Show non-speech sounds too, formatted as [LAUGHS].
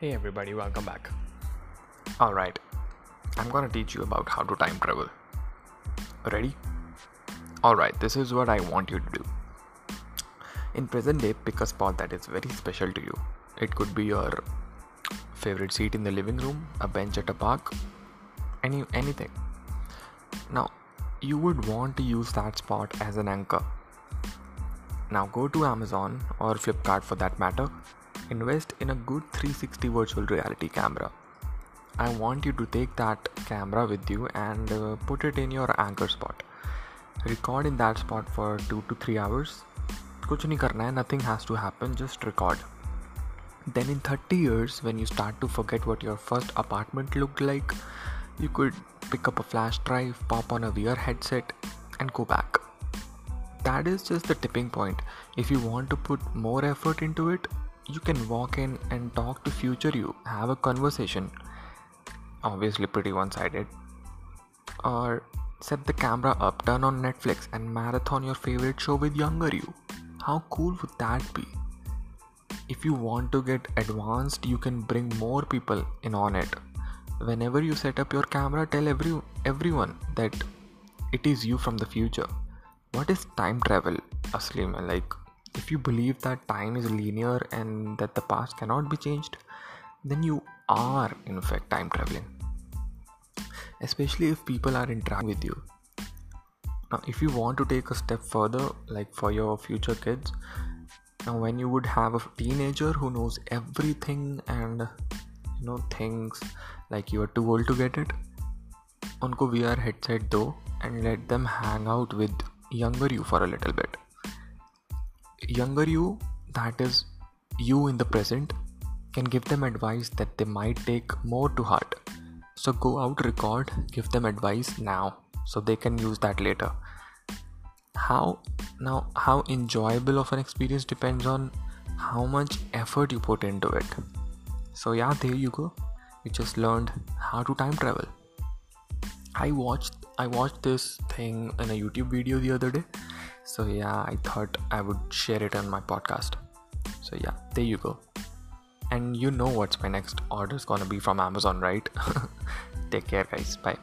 Hey everybody, welcome back. Alright, I'm gonna teach you about how to time travel. Ready? Alright, this is what I want you to do. In present day, pick a spot that is very special to you. It could be your favorite seat in the living room, a bench at a park, any anything. Now, you would want to use that spot as an anchor. Now go to Amazon or Flipkart for that matter invest in a good 360 virtual reality camera. I want you to take that camera with you and uh, put it in your anchor spot. Record in that spot for 2 to 3 hours. कुछ नहीं करना है nothing has to happen just record then in 30 years when you start to forget what your first apartment looked like you could pick up a flash drive pop on a VR headset and go back that is just the tipping point if you want to put more effort into it you can walk in and talk to future you, have a conversation. Obviously, pretty one sided. Or set the camera up, turn on Netflix, and marathon your favorite show with younger you. How cool would that be? If you want to get advanced, you can bring more people in on it. Whenever you set up your camera, tell every everyone that it is you from the future. What is time travel, Asli? Like if you believe that time is linear and that the past cannot be changed, then you are in fact time traveling. Especially if people are interacting with you. Now, if you want to take a step further, like for your future kids, now when you would have a teenager who knows everything and you know things like you are too old to get it, उनको VR headset दो and let them hang out with younger you for a little bit younger you, that is you in the present, can give them advice that they might take more to heart. So go out, record, give them advice now so they can use that later. How now, how enjoyable of an experience depends on how much effort you put into it. So, yeah, there you go. You just learned how to time travel. I watched I watched this thing in a YouTube video the other day so yeah i thought i would share it on my podcast. So yeah there you go. And you know what's my next order is gonna be from amazon right? [LAUGHS] Take care guys. Bye